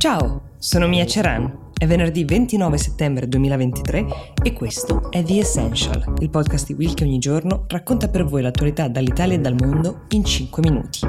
Ciao, sono Mia Ceran. È venerdì 29 settembre 2023 e questo è The Essential, il podcast di Will che ogni giorno racconta per voi l'attualità dall'Italia e dal mondo in 5 minuti.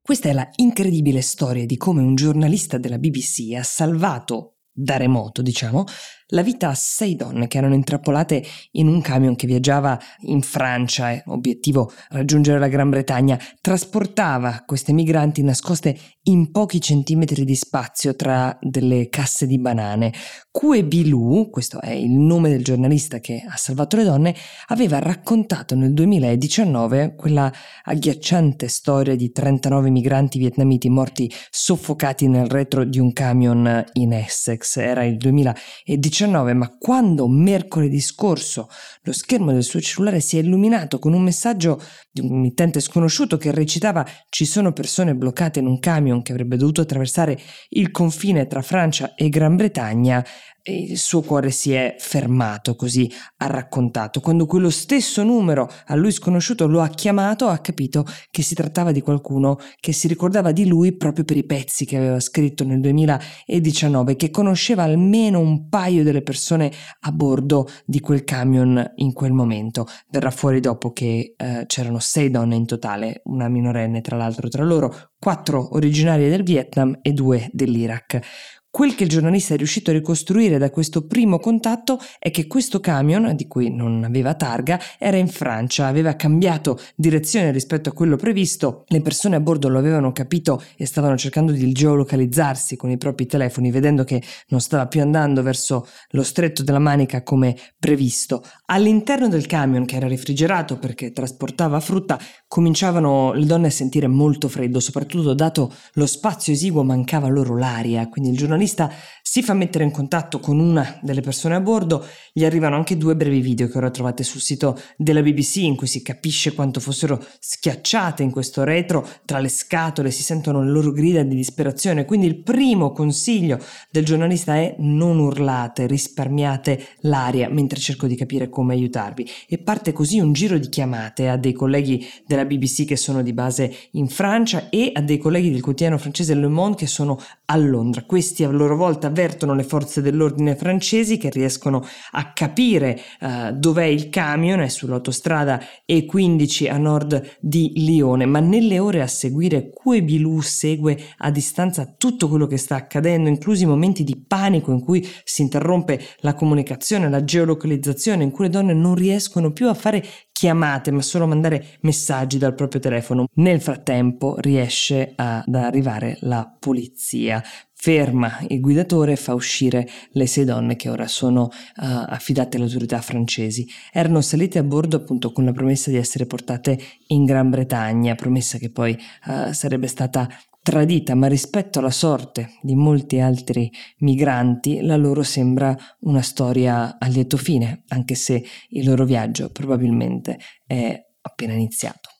Questa è la incredibile storia di come un giornalista della BBC ha salvato da remoto, diciamo, la vita a sei donne che erano intrappolate in un camion che viaggiava in Francia, e obiettivo raggiungere la Gran Bretagna, trasportava queste migranti nascoste in pochi centimetri di spazio tra delle casse di banane. Kue Bilou, questo è il nome del giornalista che ha salvato le donne, aveva raccontato nel 2019 quella agghiacciante storia di 39 migranti vietnamiti morti soffocati nel retro di un camion in Essex. Era il 2019 19, ma quando mercoledì scorso lo schermo del suo cellulare si è illuminato con un messaggio di un mittente sconosciuto che recitava ci sono persone bloccate in un camion che avrebbe dovuto attraversare il confine tra Francia e Gran Bretagna, il suo cuore si è fermato, così ha raccontato. Quando quello stesso numero a lui sconosciuto lo ha chiamato, ha capito che si trattava di qualcuno che si ricordava di lui proprio per i pezzi che aveva scritto nel 2019, che conosceva almeno un paio delle persone a bordo di quel camion in quel momento. Verrà fuori dopo che eh, c'erano sei donne in totale, una minorenne tra l'altro tra loro, quattro originarie del Vietnam e due dell'Iraq. Quel che il giornalista è riuscito a ricostruire da questo primo contatto è che questo camion, di cui non aveva targa, era in Francia, aveva cambiato direzione rispetto a quello previsto, le persone a bordo lo avevano capito e stavano cercando di geolocalizzarsi con i propri telefoni, vedendo che non stava più andando verso lo stretto della manica come previsto. All'interno del camion, che era refrigerato perché trasportava frutta, cominciavano le donne a sentire molto freddo, soprattutto dato lo spazio esiguo mancava loro l'aria, quindi il giornalista giornalista si fa mettere in contatto con una delle persone a bordo, gli arrivano anche due brevi video che ora trovate sul sito della BBC in cui si capisce quanto fossero schiacciate in questo retro, tra le scatole si sentono le loro grida di disperazione, quindi il primo consiglio del giornalista è non urlate, risparmiate l'aria mentre cerco di capire come aiutarvi. E parte così un giro di chiamate a dei colleghi della BBC che sono di base in Francia e a dei colleghi del quotidiano francese Le Monde che sono a Londra. Questi a loro volta avvertono le forze dell'ordine francesi che riescono a capire uh, dov'è il camion, è sull'autostrada E15 a nord di Lione, ma nelle ore a seguire Bilou segue a distanza tutto quello che sta accadendo, inclusi i momenti di panico in cui si interrompe la comunicazione, la geolocalizzazione, in cui le donne non riescono più a fare chiamate, ma solo mandare messaggi dal proprio telefono. Nel frattempo riesce ad arrivare la polizia ferma il guidatore e fa uscire le sei donne che ora sono uh, affidate alle autorità francesi. Erano salite a bordo appunto con la promessa di essere portate in Gran Bretagna, promessa che poi uh, sarebbe stata tradita, ma rispetto alla sorte di molti altri migranti, la loro sembra una storia a lieto fine, anche se il loro viaggio probabilmente è appena iniziato.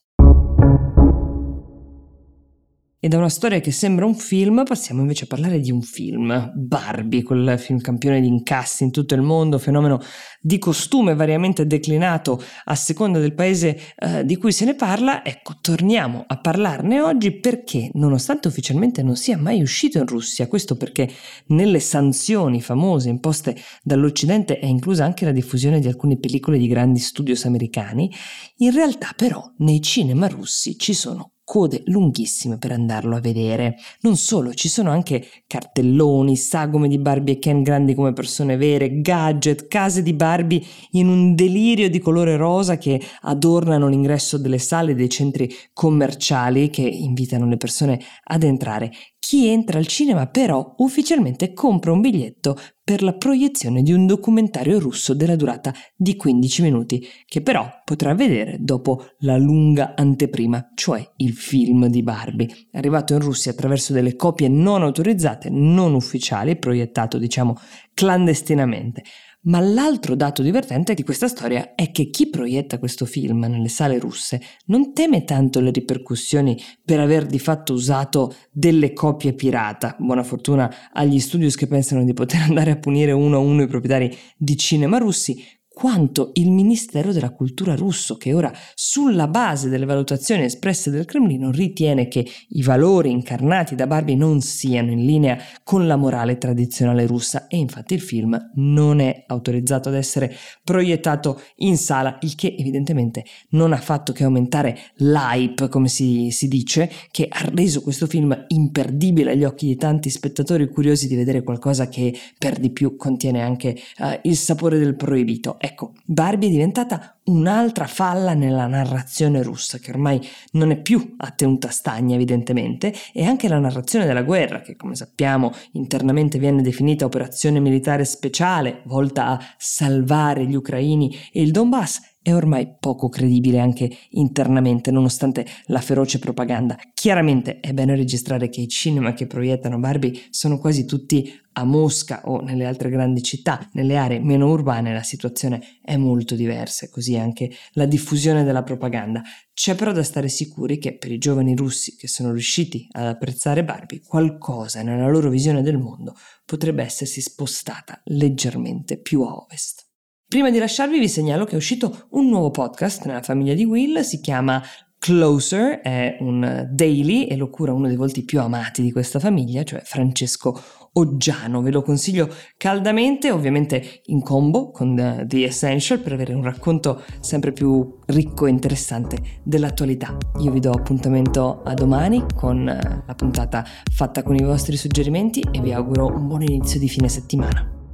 E da una storia che sembra un film passiamo invece a parlare di un film, Barbie, quel film campione di incassi in tutto il mondo, fenomeno di costume variamente declinato a seconda del paese eh, di cui se ne parla. Ecco, torniamo a parlarne oggi perché, nonostante ufficialmente non sia mai uscito in Russia, questo perché nelle sanzioni famose imposte dall'Occidente è inclusa anche la diffusione di alcune pellicole di grandi studios americani, in realtà però nei cinema russi ci sono code lunghissime per andarlo a vedere. Non solo, ci sono anche cartelloni, sagome di Barbie e Ken grandi come persone vere, gadget, case di Barbie in un delirio di colore rosa che adornano l'ingresso delle sale dei centri commerciali che invitano le persone ad entrare. Chi entra al cinema però ufficialmente compra un biglietto per la proiezione di un documentario russo della durata di 15 minuti, che però potrà vedere dopo la lunga anteprima, cioè il film di Barbie, arrivato in Russia attraverso delle copie non autorizzate, non ufficiali, proiettato diciamo clandestinamente. Ma l'altro dato divertente di questa storia è che chi proietta questo film nelle sale russe non teme tanto le ripercussioni per aver di fatto usato delle copie pirata. Buona fortuna agli studios che pensano di poter andare a punire uno a uno i proprietari di cinema russi, quanto il Ministero della Cultura russo, che ora, sulla base delle valutazioni espresse del Cremlino, ritiene che i valori incarnati da Barbie non siano in linea con la morale tradizionale russa e infatti il film non è autorizzato ad essere proiettato in sala, il che evidentemente non ha fatto che aumentare l'hype, come si, si dice, che ha reso questo film imperdibile agli occhi di tanti spettatori curiosi di vedere qualcosa che per di più contiene anche uh, il sapore del proibito. Ecco, Barbie è diventata un'altra falla nella narrazione russa, che ormai non è più a tenuta stagna evidentemente, e anche la narrazione della guerra, che come sappiamo internamente viene definita operazione militare speciale, volta a salvare gli ucraini e il Donbass, è ormai poco credibile anche internamente, nonostante la feroce propaganda. Chiaramente è bene registrare che i cinema che proiettano Barbie sono quasi tutti a Mosca o nelle altre grandi città, nelle aree meno urbane la situazione è molto diversa, così anche la diffusione della propaganda. C'è però da stare sicuri che per i giovani russi che sono riusciti ad apprezzare Barbie, qualcosa nella loro visione del mondo potrebbe essersi spostata leggermente più a ovest. Prima di lasciarvi vi segnalo che è uscito un nuovo podcast nella famiglia di Will, si chiama Closer, è un daily e lo cura uno dei volti più amati di questa famiglia, cioè Francesco Oggiano. Ve lo consiglio caldamente, ovviamente in combo con The Essential per avere un racconto sempre più ricco e interessante dell'attualità. Io vi do appuntamento a domani con la puntata fatta con i vostri suggerimenti e vi auguro un buon inizio di fine settimana.